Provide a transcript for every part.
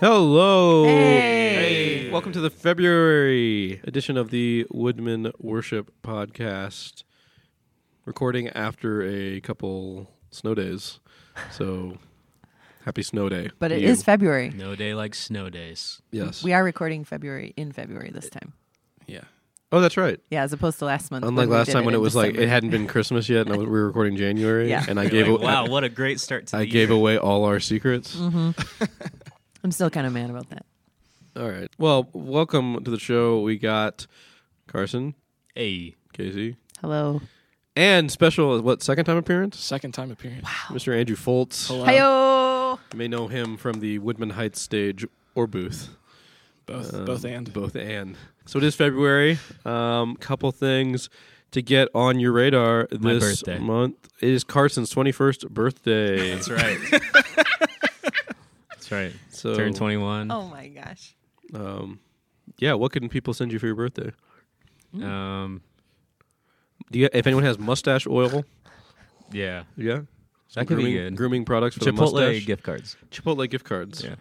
Hello. Hey. Welcome to the February edition of the Woodmen Worship Podcast. Recording after a couple snow days. So happy snow day. But to it you. is February. No day like snow days. Yes. We are recording February in February this time. Yeah. oh, that's right. Yeah, as opposed to last month. Unlike last time when in it was like it hadn't been Christmas yet and I was, we were recording January Yeah. and I You're gave like, a- wow, what a great start to I the gave away all our secrets. Mm-hmm. I'm still kind of mad about that. All right. Well, welcome to the show. We got Carson, Hey, Casey, Hello. and special what second time appearance? Second time appearance. Mr. Andrew Foltz. Hello. Heyo. You may know him from the Woodmen Heights stage or booth. Both, Um, both and. Both and. So it is February. Um, couple things to get on your radar My this birthday. month. It is Carson's 21st birthday. that's right. that's right. so, Turn 21. Oh my gosh. Um, yeah, what can people send you for your birthday? Um, Do you, if anyone has mustache oil, yeah. yeah, That could be grooming, good. grooming products for the Chipotle mustache. gift cards. Chipotle gift cards. Yeah.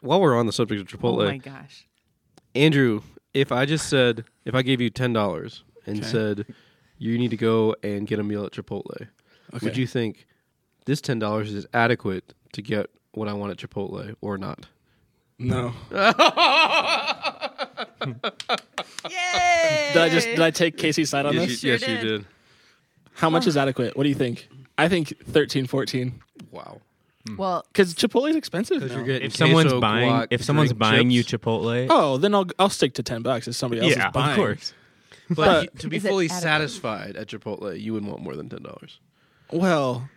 While we're on the subject of Chipotle, Oh my gosh. Andrew, if I just said, if I gave you ten dollars and Okay. said you need to go and get a meal at Chipotle, Okay. would you think this ten dollars is adequate to get what I want at Chipotle or not? No. Yay! Did I just did I take Casey's side on yes, this? you, yes, Sure you did. did. How much is adequate? What do you think? I think 13, 14. Wow. Hmm. Well, Because Chipotle's expensive. Because now. you're If someone's queso, buying, guac, if someone's drink buying you. Chipotle, Oh, then I'll I'll stick to ten bucks if somebody else yeah, is buying. of course. but, but- to be Is it fully adequate? satisfied at Chipotle, you would want more than ten dollars. Well,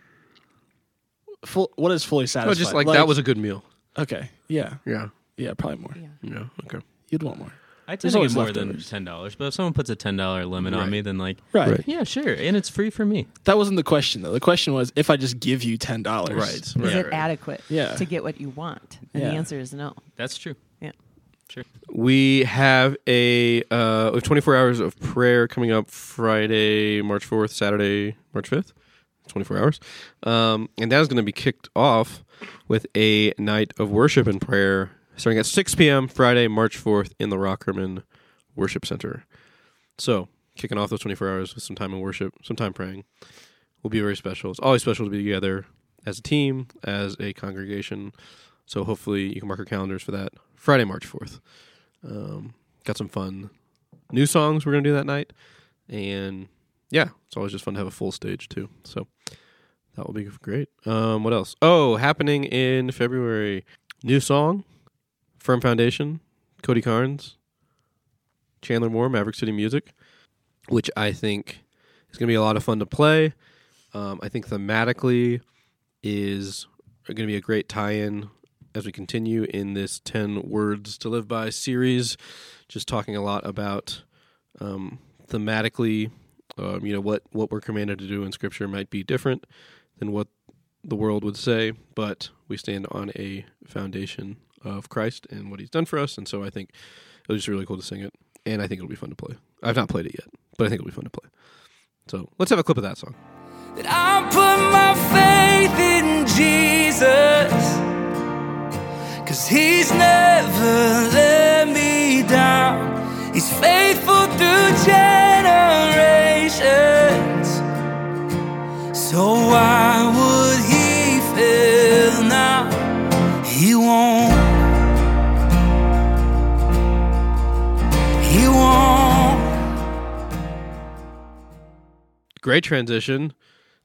full. What is fully Oh, satisfied? just like, that was a good meal. okay. Yeah, Yeah. yeah, probably more. yeah. Yeah. Okay. You'd want more. I tend There's to get more than ten dollars, but if someone puts a ten dollar limit Right. on me, then like, Right. Right. yeah, sure, and it's free for me. That wasn't the question though. The question was if I just give you ten dollars. Right. Is right, it right. adequate Yeah. to get what you want? And Yeah. the answer is no. That's true. Yeah. Sure. We have a uh, we have 24 hours of prayer coming up Friday, March 4th, Saturday, March 5th. 24 hours. Um, and that is going to be kicked off with a night of worship and prayer starting at 6 p.m. Friday, March 4th in the Rockerman Worship Center. So, kicking off those 24 hours with some time in worship, some time praying will be very special. It's always special to be together as a team, as a congregation. So, hopefully, you can mark your calendars for that Friday, March 4th. Um, got some fun new songs we're going to do that night. And yeah, it's always just fun to have a full stage too. So that will be great. Um, what else? Oh, happening in February. New song, Firm Foundation, Cody Carnes, Chandler Moore, Maverick City Music, which I think is going to be a lot of fun to play. Um, I think thematically is going to be a great tie-in as we continue in this 10 words to live by series just talking a lot about um, thematically um, you know what what we're commanded to do in scripture might be different than what the world would say but we stand on a foundation of christ and what he's done for us and so i think it'll just be really cool to sing it and i think it'll be fun to play i've not played it yet but i think it'll be fun to play so let's have a clip of that song that I put my faith in Jesus. Cause he's never let me down. He's faithful through generations. So why would he fail now? He won't. He won't. great transition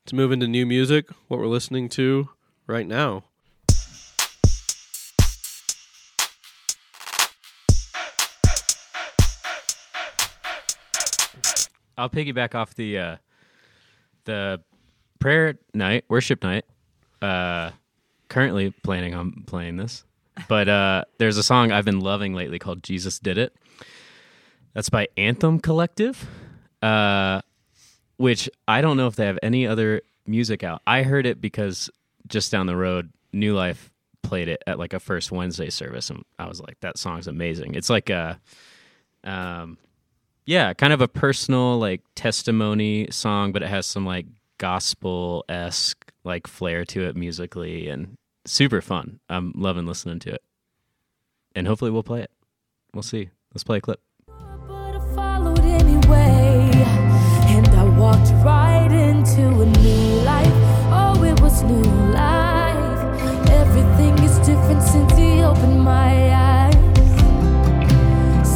to move into new music what we're listening to right now I'll piggyback off the uh, the prayer night, worship night. Uh, currently planning on playing this, but uh, there's a song I've been loving lately called "Jesus Did It." That's by Anthem Collective, uh, which I don't know if they have any other music out. I heard it because just down the road, New Life played it at like a first Wednesday service, and I was like, "That song's amazing." It's like a um, yeah, kind of a personal like testimony song, but it has some like gospel esque like flair to it musically, and super fun. I'm loving listening to it, and hopefully we'll play it. We'll see. Let's play a clip.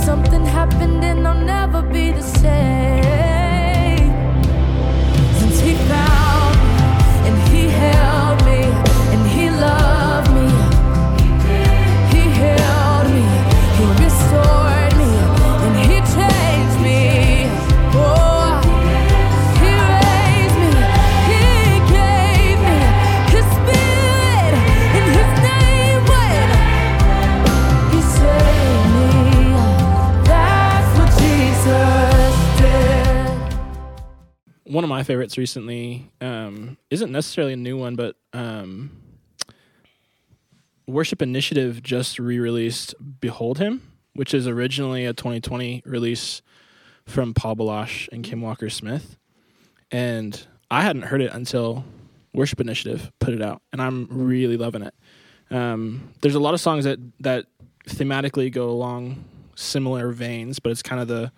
Something happened, and I'll never be the same. Favorites recently um, isn't necessarily a new one, but um, Worship Initiative just re-released "Behold Him," which is originally a 2020 release from Paul Baloche and Kim Walker Smith, and I hadn't heard it until Worship Initiative put it out, and I'm really loving it. Um, there's a lot of songs that that thematically go along similar veins, but it's kind of the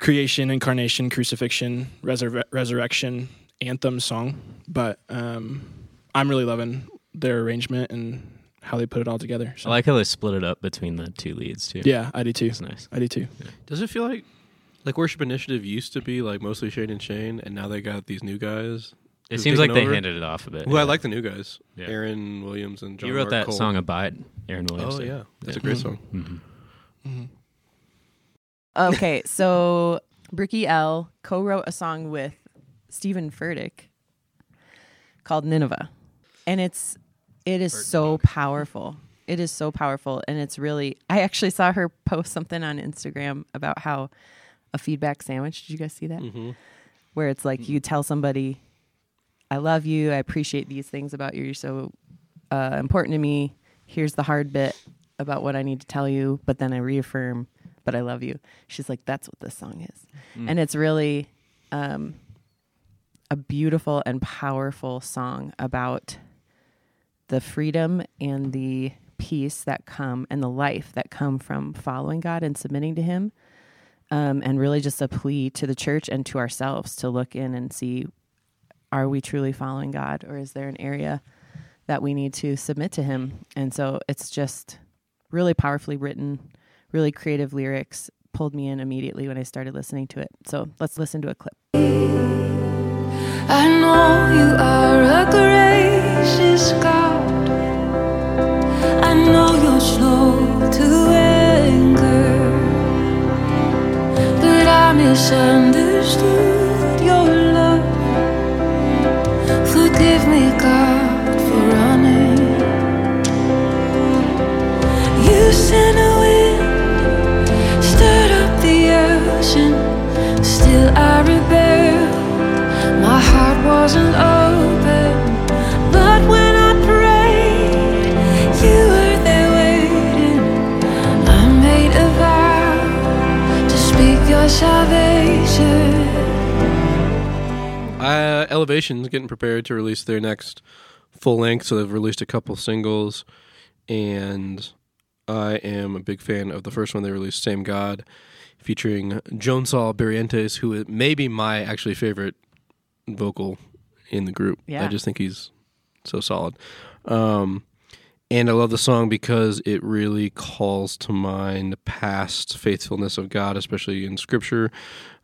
creation, incarnation, crucifixion, resur- resurrection anthem song. But um, I'm really loving their arrangement and how they put it all together. So I like how they split it up between the two leads too. yeah, I do too. it's nice. I do too. Does it feel like like Worship Initiative used to be like mostly Shane and Shane, and now they got these new guys? It seems like taken they handed it off a bit. Who I like the new guys, Yeah. Aaron Williams and John. You wrote Mark that Cole. song "Abide," Aaron Williams. Oh yeah, that's a Yeah. great Mhm. song. Mhm. Okay, so Bricky L co-wrote a song with Steven Furtick called Nineveh, and it's it is so powerful. It is so powerful, and it's really. I actually saw her post something on Instagram about how a feedback sandwich. Did you guys see that? Mm-hmm. Where it's like you tell somebody, "I love you. I appreciate these things about you. You're so uh, important to me. Here's the hard bit about what I need to tell you, but then I reaffirm, but I love you." She's like, "That's what this song is," and it's really um, a beautiful and powerful song about the freedom and the peace that come and the life that come from following God and submitting to Him. Um, and really just a plea to the church and to ourselves to look in and see are we truly following God or is there an area that we need to submit to Him? And so it's just really powerfully written, really creative lyrics, pulled me in immediately when I started listening to it. So let's listen to a clip. I know you are a gracious God. I know you're slow to anger, but I misunderstood Elevation's getting prepared to release their next full length, so they've released a couple singles, and I am a big fan of the first one they released, "Same God," featuring Jonsal Barrientes, who may be my actually favorite vocal in the group. Yeah. I just think he's so solid. Um, and I love the song because it really calls to mind the past faithfulness of God, especially in Scripture,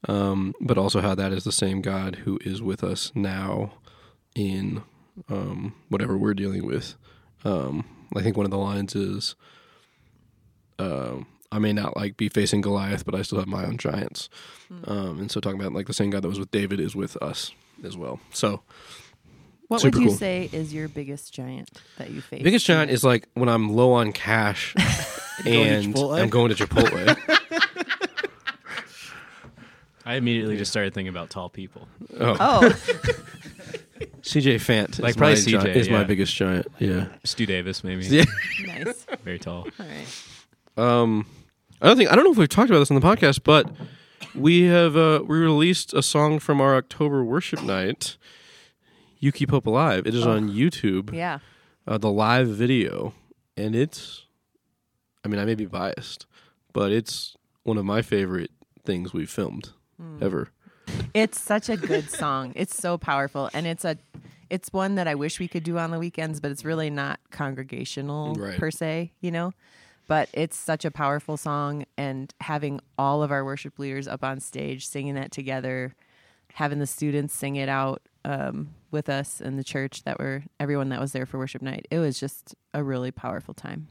um, but also how that is the same God who is with us now in um, whatever we're dealing with. Um, I think one of the lines is, um, "I may not like be facing Goliath, but I still have my own giants." Um, and so, talking about like the same God that was with David is with us as well. So, What Super would you cool. say is your biggest giant that you face? biggest giant is like when I'm low on cash and Chipotle? I'm going to Chipotle. I immediately just started thinking about tall people. oh, Oh, CJ Fant, Like is probably my CJ, giant- is my yeah. biggest giant. Yeah. Stu Davis, maybe. Yeah. nice. Very tall. All right. Um, I don't think I don't know if we've talked about this on the podcast, but we have uh, we released a song from our October worship night. You keep hope alive. It is on YouTube. Yeah. uh, the live video, and it's. I mean, I may be biased, but it's one of my favorite things we've filmed ever. It's such a good song. It's so powerful, and it's a, it's one that I wish we could do on the weekends, but it's really not congregational Right. per se, you know. But it's such a powerful song, and having all of our worship leaders up on stage singing that together, having the students sing it out um, with us in the church that were everyone that was there for worship night. It was just a really powerful time.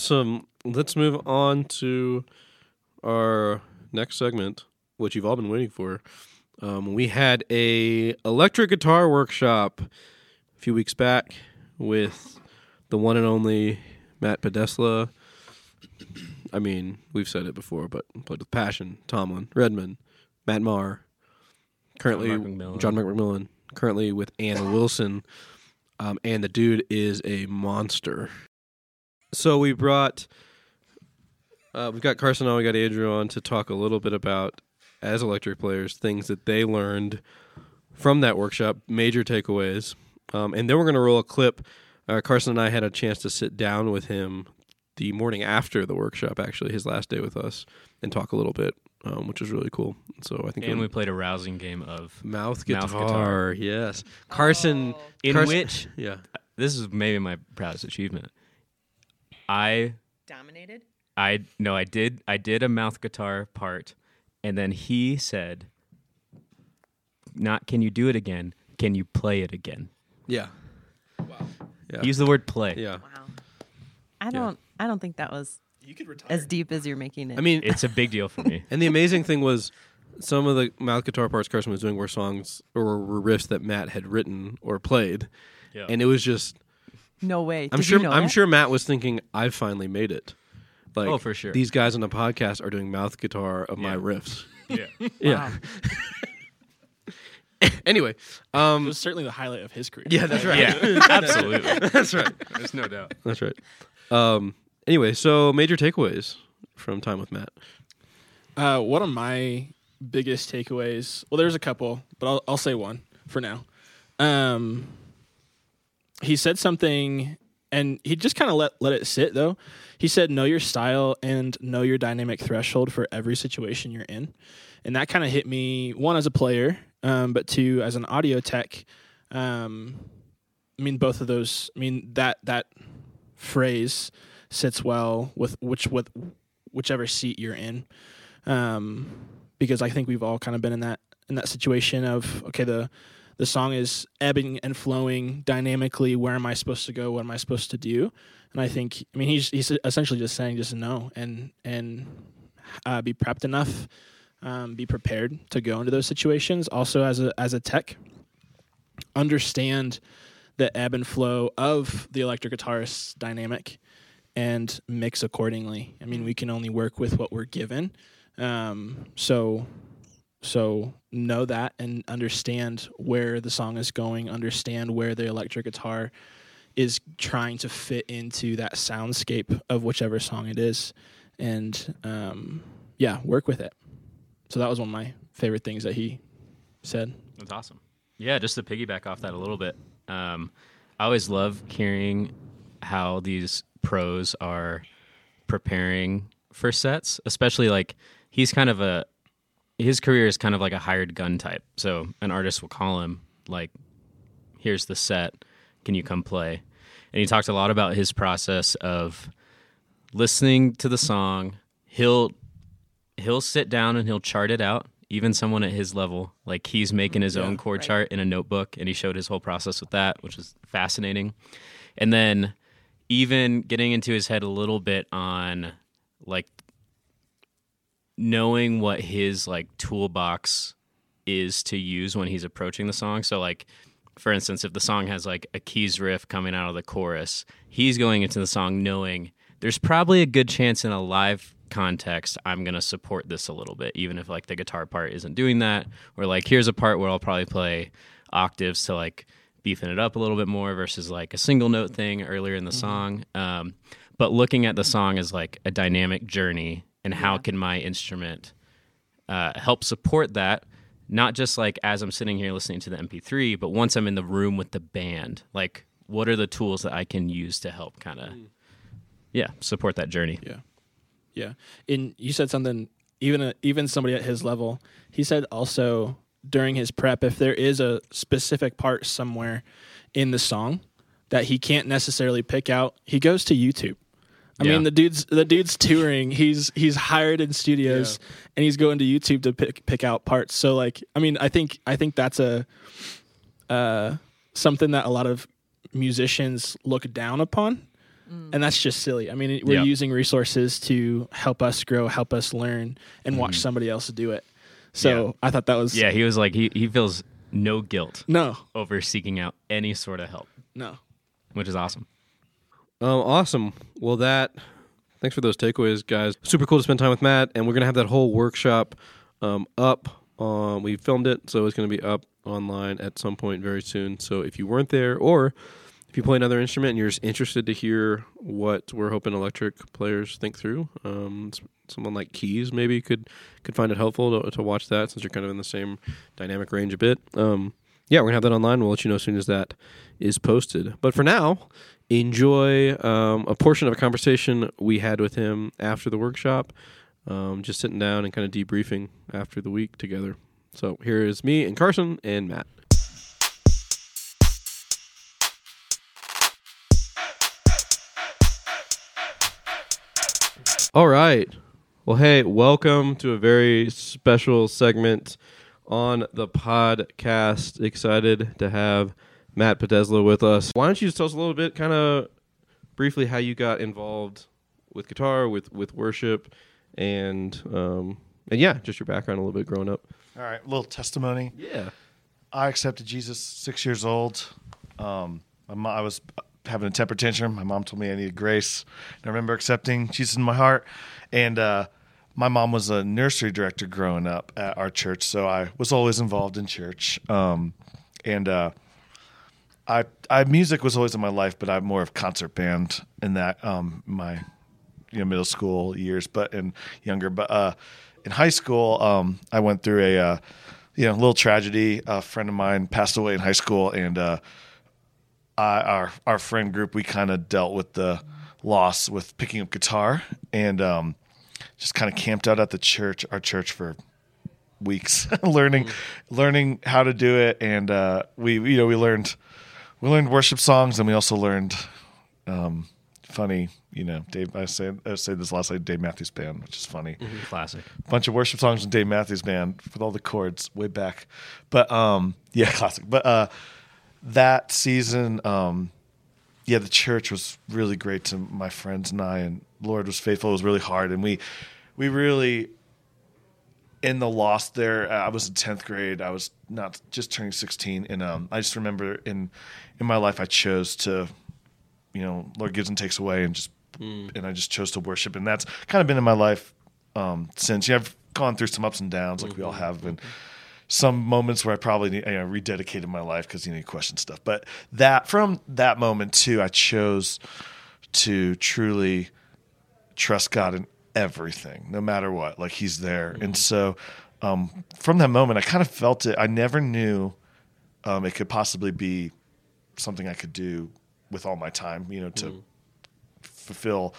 Awesome. Let's move on to our next segment, which you've all been waiting for. Um, we had a electric guitar workshop a few weeks back with the one and only Matt Podesla. I mean, we've said it before, but played with Passion, Tomlin, Redman, Matt Maher, currently John McMillan. John McMillan, currently with Anna Wilson, um, and the dude is a monster. So we brought, uh, we've got Carson on, we got Adrian on to talk a little bit about as electric players things that they learned from that workshop, major takeaways, um, and then we're going to roll a clip. Uh, Carson and I had a chance to sit down with him the morning after the workshop, actually his last day with us, and talk a little bit, um, which was really cool. So I think And we'll- played a rousing game of mouth guitar, Mouth guitar. yes, Carson, in Carson- which yeah, this is maybe my proudest achievement. I Dominated. I no, I did I did a mouth guitar part, and then he said, "Not can you do it again? Can you play it again?" yeah, Yeah. Use the word play. yeah. Wow. I don't. I don't think that was You could retire. as deep as you're making it. I mean, It's a big deal for me. And the amazing thing was some of the mouth guitar parts Carson was doing were songs or were riffs that Matt had written or played. Yeah. And it was just no way. I'm Did sure You know I'm that? sure Matt was thinking I've finally made it. Like Oh, for sure. These guys on the podcast are doing mouth guitar of my riffs. yeah. Yeah. anyway, it um was certainly the highlight of his career. yeah, that's right. Yeah, absolutely. that's right. There's no doubt. That's right. Um anyway, so major takeaways from time with Matt. Uh, one of my biggest takeaways. Well, there's a couple, but I'll I'll say one for now. Um, he said something, and he just kind of let let it sit though. He said, "Know your style and know your dynamic threshold for every situation you're in," and that kind of hit me. One as a player, um, but two as an audio tech. Um, I mean, both of those. I mean that that phrase sits well with which with whichever seat you're in um, because I think we've all kind of been in that in that situation of okay the the song is ebbing and flowing dynamically where am I supposed to go what am I supposed to do and I think I mean he's he's essentially just saying just no and and uh, be prepped enough um, be prepared to go into those situations also as a as a tech understand the ebb and flow of the electric guitarist's dynamic and mix accordingly. I mean, we can only work with what we're given. Um, so, so know that and understand where the song is going. Understand where the electric guitar is trying to fit into that soundscape of whichever song it is, and um, yeah, work with it. So that was one of my favorite things that he said. That's awesome. Yeah, just to piggyback off that a little bit, um, I always love hearing how these pros are preparing for sets, especially like he's kind of a his career is kind of like a hired gun type. So an artist will call him like, "Here's the set, can you come play?" And he talked a lot about his process of listening to the song. He'll he'll sit down and he'll chart it out even someone at his level. Like he's making his own chord Right. chart in a notebook, and he showed his whole process with that, which was fascinating. And then even getting into his head a little bit on like knowing what his like toolbox is to use when he's approaching the song. So like for instance, if the song has like a keys riff coming out of the chorus, he's going into the song knowing there's probably a good chance in a live context I'm going to support this a little bit even if like the guitar part isn't doing that. Or like here's a part where I'll probably play octaves to like beefing it up a little bit more versus like a single note thing earlier in the song. Um, but looking at the song as like a dynamic journey and how can my instrument uh, help support that not just like as i'm sitting here listening to the mp3 but once i'm in the room with the band like what are the tools that i can use to help kind of yeah support that journey Yeah, yeah. And you said something. Even a, even somebody at his level, he said also during his prep, if there is a specific part somewhere in the song that he can't necessarily pick out, he goes to YouTube. I Yeah. mean, the dude's the dude's touring. He's he's hired in studios, and he's going to YouTube to pick pick out parts. So like, I mean, I think I think that's a uh, something that a lot of musicians look down upon and that's just silly. I mean, we're Yeah. using resources to help us grow, help us learn, and watch somebody else do it. So Mm-hmm. Yeah. I thought that was yeah he was like he, he feels no guilt no, over seeking out any sort of help no. which is awesome Um, awesome. Well, that. Thanks for those takeaways, guys. Super cool to spend time with Matt, and we're gonna have that whole workshop um, up. Um, we filmed it, so it's gonna be up online at some point very soon. So if you weren't there, or if you play another instrument and you're just interested to hear what we're hoping electric players think through, um, someone like Keys maybe could could find it helpful to, to watch that since you're kind of in the same dynamic range a bit. Um, yeah, we're gonna have that online. We'll let you know as soon as that is posted. But for now, enjoy um, a portion of a conversation we had with him after the workshop, um, just sitting down and kind of debriefing after the week together. So here is me and Carson and Matt. All right. Well, hey, welcome to a very special segment on the podcast. Excited to have Matt Podesla with us. Why don't you just tell us a little bit, kind of briefly, how you got involved with guitar, with with worship, and um, and yeah, just your background a little bit growing up. All right, a little testimony. Yeah. I accepted Jesus six years old. Um, mo- I was having a temper tantrum. My mom told me I needed grace. And I remember accepting Jesus in my heart. And uh, my mom was a nursery director growing up at our church, so I was always involved in church. Um, and uh, I, I music was always in my life, but I'm more of concert band in that um, my you know middle school years, but in younger. But uh, in high school, um, I went through a uh, you know little tragedy. A friend of mine passed away in high school, and uh, I, our our friend group we kind of dealt with the loss with picking up guitar and um, just kind of camped out at the church, our church for weeks, learning learning how to do it, and uh, we you know we learned we learned worship songs, and we also learned um, funny. You know, Dave. I say I say this last night, Dave Matthews Band, which is funny classic bunch of worship songs in Dave Matthews Band with all the chords way back. But um, yeah, classic. But uh, that season, um, yeah, the church was really great to my friends and I, and Lord was faithful. It was really hard, and we we really in the loss there. uh, I was in tenth grade. I was not just turning sixteen, and um, I just remember in in my life I chose to, you know, Lord gives and takes away, and just and I just chose to worship, and that's kind of been in my life um, since. Yeah, I've gone through some ups and downs, like we all have, and some moments where I probably need, you know, rededicated my life because you know question stuff. But that from that moment too, I chose to truly trust God in everything, no matter what. Like He's there, and so um, from that moment, I kind of felt it. I never knew um, it could possibly be something I could do with all my time, you know, to fulfill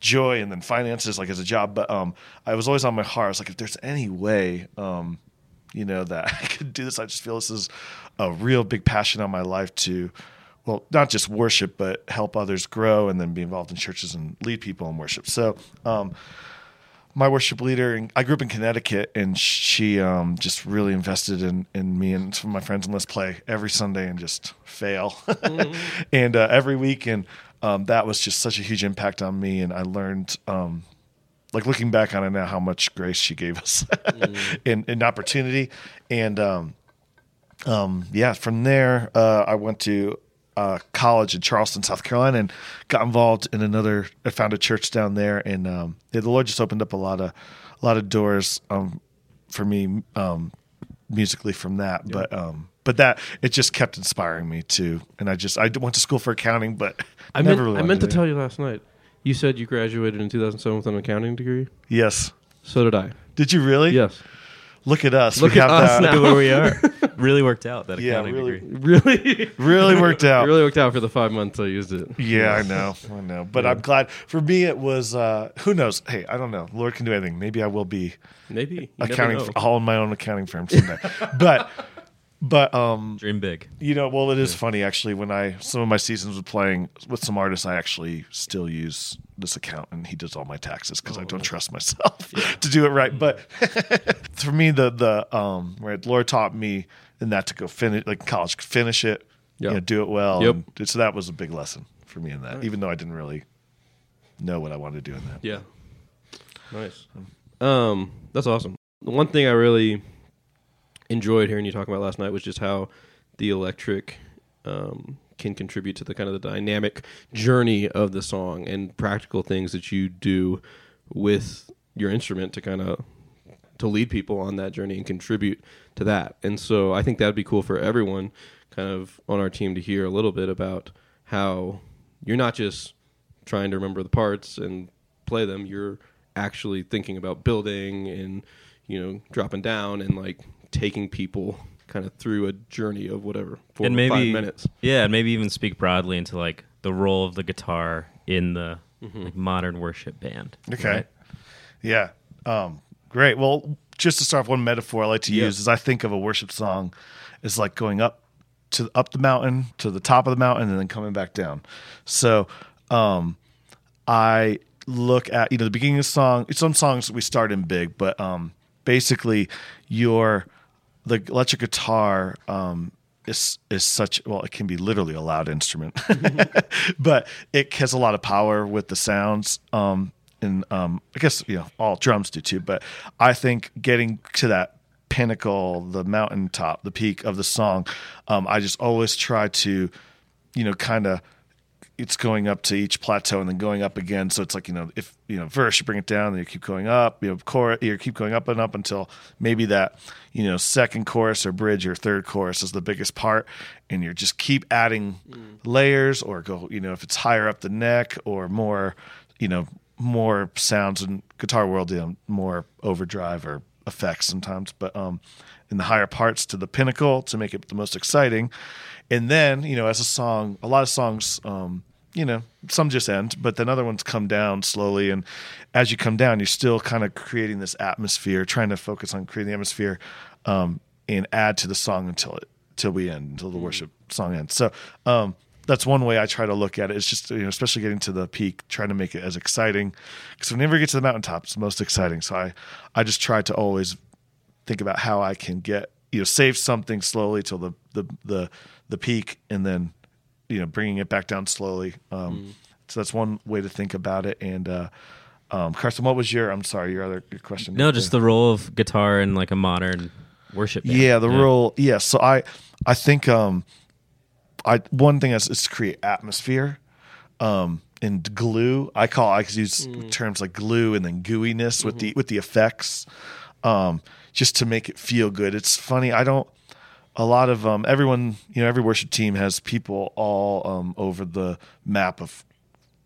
joy and then finances like as a job. But um, I was always on my heart. I was like, if there's any way, um, you know, that I could do this, I just feel this is a real big passion on my life to, well, not just worship, but help others grow and then be involved in churches and lead people in worship. So, um, my worship leader, and I grew up in Connecticut, and she um, just really invested in in me and some of my friends. And let's play every Sunday and just fail, and uh, every week, and um, that was just such a huge impact on me. And I learned, um, like looking back on it now, how much grace she gave us and, and opportunity. And um, um, yeah, from there, uh, I went to uh, college in Charleston, South Carolina, and got involved in another. I found a church down there, and um, yeah, the Lord just opened up a lot of a lot of doors um, for me um, musically from that. But um, but that it just kept inspiring me too. And I just I went to school for accounting, but I never meant, really I meant to it. tell you last night. You said you graduated in 2007 with an accounting degree. Yes. So did I. Did you really? Yes. Look at us. Look we at have us that. now. Look at where we are. really worked out that Yeah, accounting really. degree. Really? Really worked out. It really worked out for the five months I used it. Yeah, I know. I know. But I'm glad. For me, it was, uh, who knows? Hey, I don't know. Lord can do anything. Maybe I will be Maybe. You never accounting, know. f- all in my own accounting firm someday. but, but, um, Dream big. you know, well, it is funny actually. When I some of my seasons with playing with some artists, I actually still use this account, and he does all my taxes because I don't trust myself to do it right. But for me, the the um, right, Lord taught me in that to go finish like college, finish it, Yeah. you know, do it well. Yep. And so that was a big lesson for me in that, even though I didn't really know what I wanted to do in that. Yeah. Nice. Um, that's awesome. The one thing I really enjoyed hearing you talk about last night was just how the electric um, can contribute to the kind of the dynamic journey of the song and practical things that you do with your instrument to kind of to lead people on that journey and contribute to that. And so I think that'd be cool for everyone kind of on our team to hear a little bit about how you're not just trying to remember the parts and play them, you're actually thinking about building and you know dropping down and like taking people kind of through a journey of whatever four and or maybe five minutes. Yeah, and maybe even speak broadly into like the role of the guitar in the Mm-hmm. like, modern worship band. Okay. right? Yeah. Um, great. Well, just to start off, one metaphor I like to Yeah. use is I think of a worship song as like going up to up the mountain to the top of the mountain and then coming back down. So um, I look at you know the beginning of the song. Some songs we start in big, but um, basically your the electric guitar um, is is such well it can be literally a loud instrument, but it has a lot of power with the sounds. Um, and um, I guess you know all drums do too. But I think getting to that pinnacle, the mountaintop, the peak of the song, um, I just always try to, you know, kind of it's going up to each plateau and then going up again. So it's like you know, if you know verse, you bring it down, then you keep going up. You know, chorus, you keep going up and up until maybe that you know second chorus or bridge or third chorus is the biggest part, and you just keep adding layers or go. You know, if it's higher up the neck or more, you know, more sounds in guitar world, you know, more overdrive or effects sometimes, but um, in the higher parts to the pinnacle to make it the most exciting. And then, you know, as a song, a lot of songs, um, you know, some just end, but then other ones come down slowly. And as you come down, you're still kind of creating this atmosphere, trying to focus on creating the atmosphere um, and add to the song until it till we end, until the worship song ends. So um, that's one way I try to look at it. It's just you know, especially getting to the peak, trying to make it as exciting. Because whenever you get to the mountaintop, it's the most exciting. So I, I just try to always think about how I can get you know save something slowly till the the the the peak, and then you know bringing it back down slowly. Um, So that's one way to think about it. And uh, um, Carson, what was your? I'm sorry, your other your question. No, just the role of guitar in like a modern worship band. Yeah, the role. Yeah, so I I think um I one thing is, is to create atmosphere. Um and glue. I call I use terms like glue and then gooiness with the with the effects. Um just to make it feel good. It's funny, I don't a lot of um everyone, you know, every worship team has people all um over the map of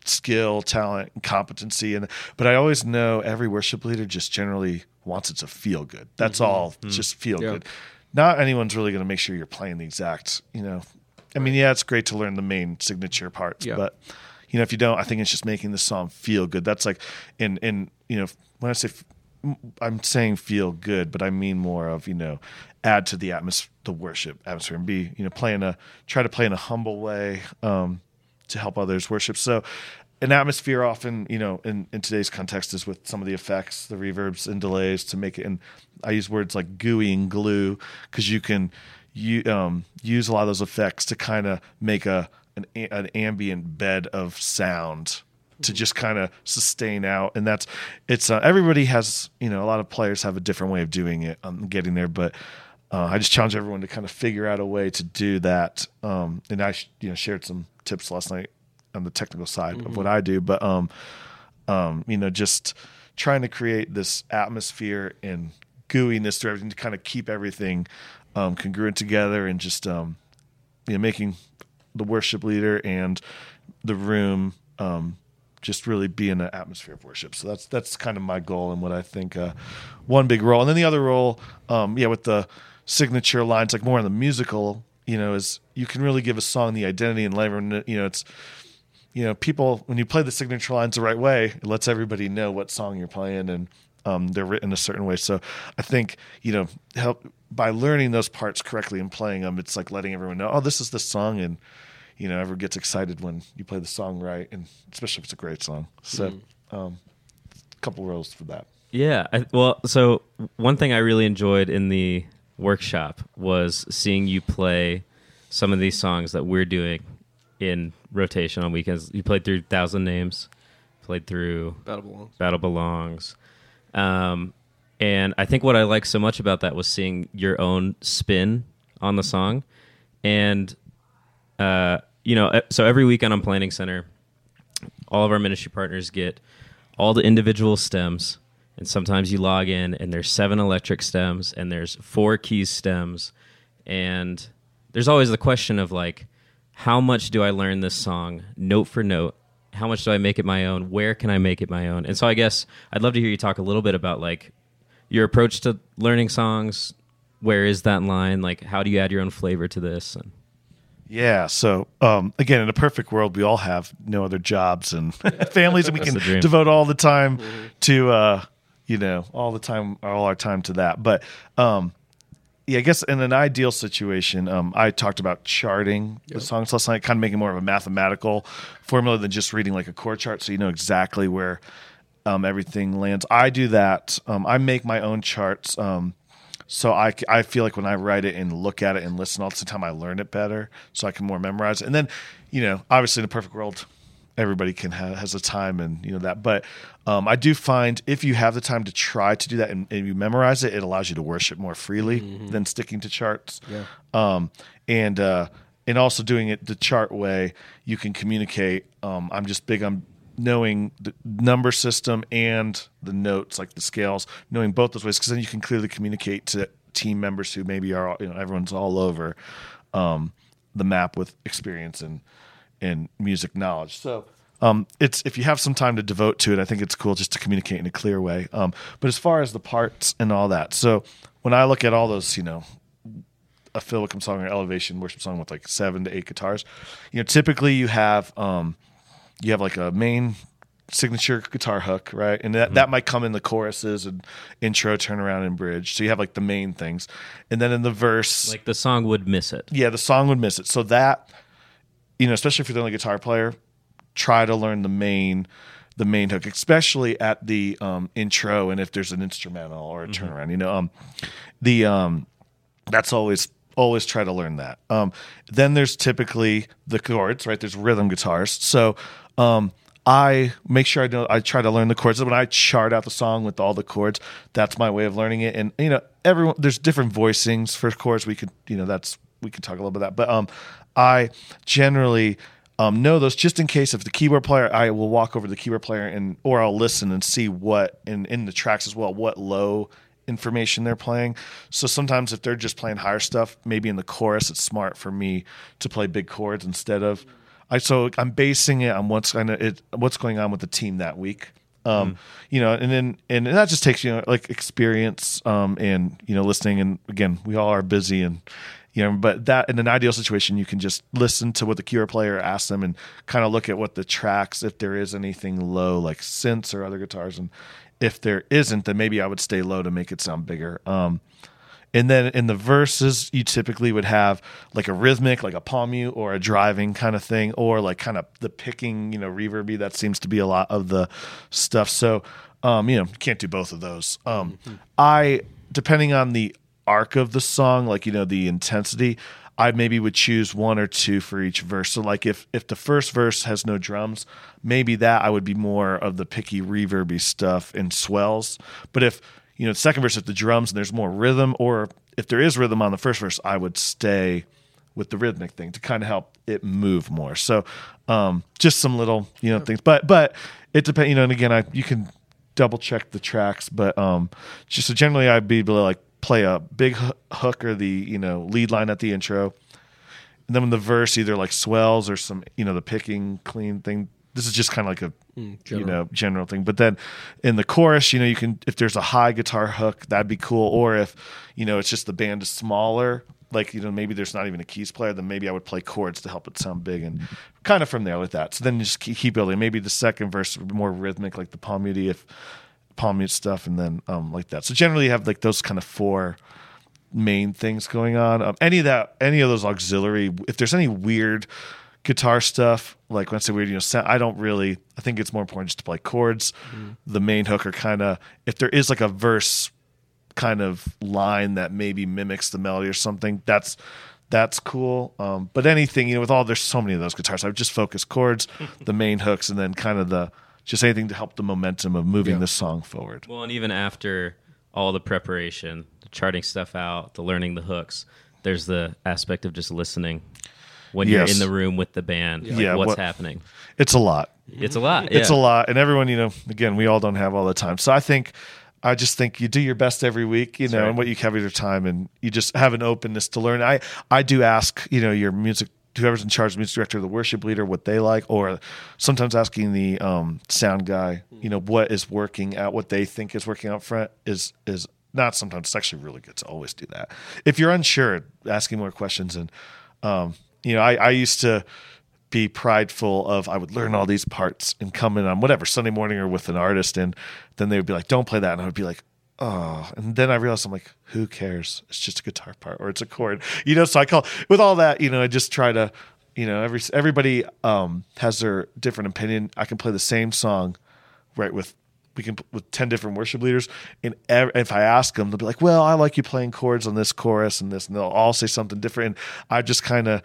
skill, talent, and competency. And but I always know every worship leader just generally wants it to feel good. That's all. Just feel Yeah. good. Not anyone's really going to make sure you're playing the exact. You know, I mean, yeah, it's great to learn the main signature parts, Yeah. but you know, if you don't, I think it's just making the song feel good. That's like, in in you know, when I say. f- I'm saying feel good, but I mean more of you know, add to the atmosphere, the worship atmosphere, and be you know, play in a try to play in a humble way, um, to help others worship. So an atmosphere often, you know, in, in today's context is with some of the effects, the reverbs and delays to make it. And I use words like gooey and glue because you can you um, use a lot of those effects to kind of make a an, an ambient bed of sound to just kind of sustain out. And that's it's uh, everybody has you know a lot of players have a different way of doing it um, getting there but uh, I just challenge everyone to kind of figure out a way to do that. Um, and I, sh- you know, shared some tips last night on the technical side of what I do, but um, um, you know, just trying to create this atmosphere and gooiness to everything to kind of keep everything um, congruent together and just um, you know making the worship leader and the room um, just really be in an atmosphere of worship. So that's that's kind of my goal and what I think uh, one big role. And then the other role, um, yeah, with the signature lines, like more on the musical, you know, is you can really give a song the identity and know- you know, it's you know, people when you play the signature lines the right way, it lets everybody know what song you're playing and um, they're written a certain way. So I think you know, help by learning those parts correctly and playing them, it's like letting everyone know, oh, this is the song, and you know, everyone gets excited when you play the song right, and especially if it's a great song. So, um, a couple rules for that. Yeah. I, well, so one thing I really enjoyed in the workshop was seeing you play some of these songs that we're doing in rotation on weekends. You played through Thousand Names, played through Battle belongs. Battle Belongs. Um, and I think what I like so much about that was seeing your own spin on the song. And, uh, you know, so every weekend on Planning Center, all of our ministry partners get all the individual stems. And sometimes you log in and there's seven electric stems and there's four keys stems. And there's always the question of like, how much do I learn this song note for note? How much do I make it my own? Where can I make it my own? And so I guess I'd love to hear you talk a little bit about like your approach to learning songs. Where is that line? Like, how do you add your own flavor to this? And Yeah. So um, again, in a perfect world, we all have no other jobs and families, and we can devote all the time to, uh, you know, all the time, all our time to that. But um, yeah, I guess in an ideal situation, um, I talked about charting the songs last night, kind of making more of a mathematical formula than just reading like a chord chart, so you know exactly where um, everything lands. I do that. Um, I make my own charts. Um, so I feel like when I write it and look at it and listen all the time, I learn it better, so I can more memorize it. And then, you know, obviously in a perfect world, everybody can have has a time and you know that. But um, I do find if you have the time to try to do that and, and you memorize it, it allows you to worship more freely than sticking to charts. Yeah. Um, and uh, and also doing it the chart way, you can communicate. Um, I'm just big on knowing the number system and the notes, like the scales, knowing both those ways, because then you can clearly communicate to team members who maybe are, all- you know, everyone's all over um, the map with experience and and music knowledge. So um, it's if you have some time to devote to it, I think it's cool just to communicate in a clear way. Um, but as far as the parts and all that, so when I look at all those, you know, a Phil Wickham song or elevation worship song with like seven to eight guitars, you know, typically you have um, you have like a main signature guitar hook, right? And that, that might come in the choruses and intro, turnaround, and bridge. So you have like the main things, and then in the verse, like the song would miss it. yeah, the song would miss it. So that, you know, especially if you're the only guitar player, try to learn the main, the main hook, especially at the um, intro and if there's an instrumental or a turnaround. You know, um, the um, that's always always try to learn that. Um, then there's typically the chords, right? There's rhythm guitars. So um, I make sure I know I try to learn the chords. When I chart out the song with all the chords, that's my way of learning it. And you know, everyone there's different voicings for chords. We could, you know, that's we could talk a little bit about that. But um, I generally um, know those just in case if the keyboard player, I will walk over to the keyboard player and or I'll listen and see what in in the tracks as well what low information they're playing. So sometimes if they're just playing higher stuff, maybe in the chorus, it's smart for me to play big chords instead of. I so I'm basing it on what's kind of it what's going on with the team that week. Um, you know, and then and that just takes you know like experience um and you know listening and again we all are busy and you know but that in an ideal situation you can just listen to what the keyboard player asks them and kind of look at what the tracks if there is anything low like synths or other guitars and if there isn't then maybe I would stay low to make it sound bigger. Um, And then in the verses, you typically would have like a rhythmic, like a palm mute or a driving kind of thing, or like kind of the picking, you know, reverby. That seems to be a lot of the stuff. So, um, you know, you can't do both of those. Um, I, depending on the arc of the song, like, you know, the intensity, I maybe would choose one or two for each verse. So like if if the first verse has no drums, maybe that I would be more of the picky reverby stuff and swells. But if you know the second verse if the drums and there's more rhythm, or if there is rhythm on the first verse, I would stay with the rhythmic thing to kind of help it move more. So um, just some little you know things, but but it depends. You know, and again, I you can double check the tracks, but um, just so generally I'd be able to like play a big hook or the you know lead line at the intro, and then when the verse either like swells or some you know the picking clean thing. This is just kind of like a you general. know general thing. But then in the chorus, you know, you can if there's a high guitar hook, that'd be cool. Or if you know it's just the band is smaller, like you know maybe there's not even a keys player, then maybe I would play chords to help it sound big and kind of from there with that. So then you just keep, keep building. Maybe the second verse more rhythmic, like the palm mute if palm mute stuff, and then um like that. So generally you have like those kind of four main things going on. Um, any of that, any of those auxiliary, if there's any weird guitar stuff, like when I say weird, you know, sound, I don't really. I think it's more important just to play chords. The main hook are kind of if there is like a verse kind of line that maybe mimics the melody or something. That's that's cool. Um, but anything, you know, with all there's so many of those guitars, I would just focus chords, the main hooks, and then kind of the just anything to help the momentum of moving Yeah. the song forward. Well, and even after all the preparation, the charting stuff out, the learning the hooks, there's the aspect of just listening when Yes. you're in the room with the band. Like, Yeah, what's what- happening? It's a lot. It's a lot. It's a lot, and everyone, you know, again, we all don't have all the time. So I think, I just think you do your best every week, you know, right. and what you have at your time, and you just have an openness to learn. I I do ask, you know, your music whoever's in charge, music director, the worship leader, what they like, or sometimes asking the um, sound guy, you know, what is working out, what they think is working out front is is not sometimes it's actually really good to always do that. If you're unsure, asking more questions and um, you know, I, I used to be prideful of I would learn all these parts and come in on whatever Sunday morning or with an artist and then they would be like, Don't play that and I would be like, Oh, and then I realized I'm like, who cares? It's just a guitar part or it's a chord, you know. So I call with all that, you know. I just try to, you know, every everybody um, has their different opinion. I can play the same song, right? With we can with ten different worship leaders, and ev- if I ask them, they'll be like, "Well, I like you playing chords on this chorus and this," and they'll all say something different. And I just kind of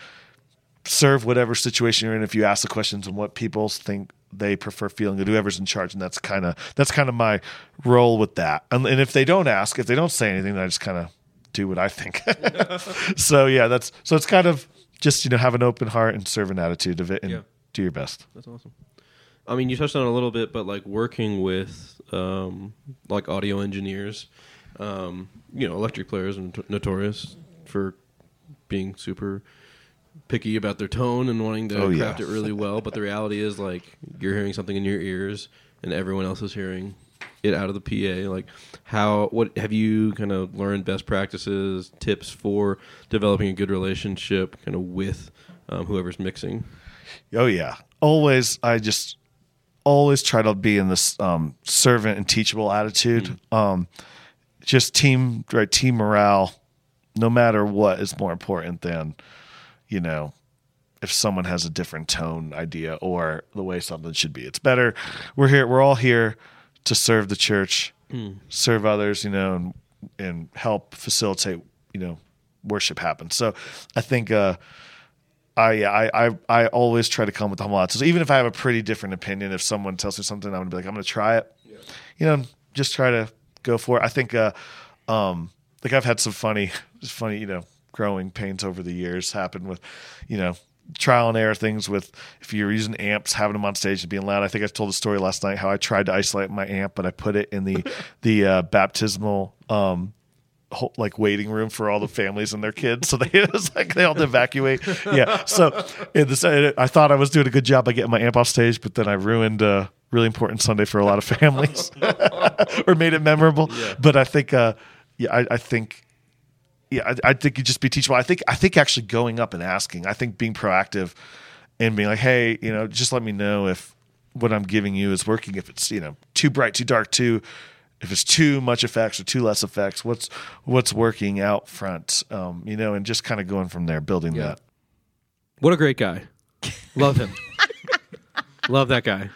serve whatever situation you're in. If you ask the questions and what people think they prefer feeling, and whoever's in charge, and that's kind of that's kind of my role with that. And, and if they don't ask, if they don't say anything, I just kind of do what I think. so yeah, that's so it's kind of just you know have an open heart and serve an attitude of it and Yeah. do your best. That's awesome. I mean, you touched on it a little bit, but like working with um, like audio engineers, um, you know, electric players are not- notorious for being super picky about their tone and wanting to Oh, yeah. craft it really well. But the reality is, like, you're hearing something in your ears, and everyone else is hearing it out of the PA. Like, how? What have you kind of learned? Best practices, tips for developing a good relationship, kind of with um, whoever's mixing. Oh yeah. Always I just always try to be in this um, servant and teachable attitude. Um, just team right team morale, no matter what, is more important than you know if someone has a different tone idea or the way something should be. It's better. We're here. We're all here to serve the church, serve others, you know, and and help facilitate you know worship happen. So I think. uh I, I I I always try to come with humble attitude. So even if I have a pretty different opinion, if someone tells me something, I'm gonna be like, I'm gonna try it. You know, just try to go for it. I think, uh, um, like I've had some funny, funny, you know, growing pains over the years happen with, you know, trial and error things with if you're using amps, having them on stage and being loud. I think I told a story last night how I tried to isolate my amp, but I put it in the the uh, baptismal um, whole, like waiting room for all the families and their kids. So they it was like they all had to evacuate. Yeah. So in this, I thought I was doing a good job by getting my amp off stage, but then I ruined a really important Sunday for a lot of families, or made it memorable. But I think, uh, yeah, I, I think. Yeah, I, I think you just be teachable. I think I think actually going up and asking. I think being proactive and being like, hey, you know, just let me know if what I'm giving you is working. If it's you know too bright, too dark, too if it's too much effects or too less effects, what's what's working out front, um, you know, and just kind of going from there, building Yeah. that. What a great guy. Love him. Love that guy.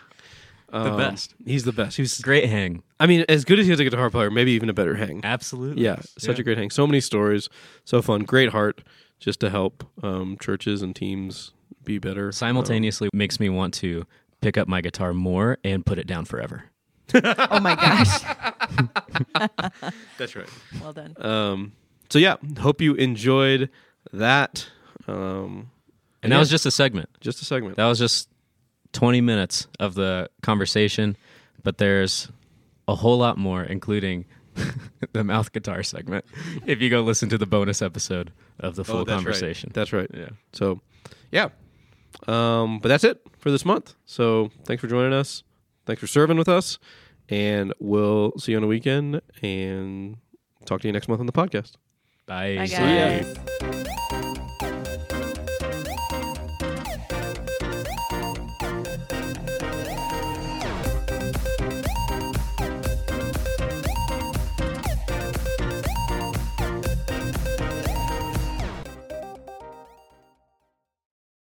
The Um, best. He's the best. He's Great hang. I mean, as good as he is a guitar player, maybe even a better hang. Absolutely. Yeah, such a great hang. So many stories, so fun. Great heart, just to help um, churches and teams be better. Simultaneously makes me want to pick up my guitar more and put it down forever. Oh my gosh. That's right. well done. Um, so yeah, hope you enjoyed that. Um, And that was just a segment. just a segment. That was just 20 minutes of the conversation, but there's a whole lot more, including the mouth guitar segment. If you go listen to the bonus episode of the full Oh, that's right. conversation. That's right. Yeah. So, yeah. Um, but that's it for this month. So thanks for joining us. Thanks for serving with us, and we'll see you on the weekend and talk to you next month on the podcast. Bye. Bye, See ya. guys.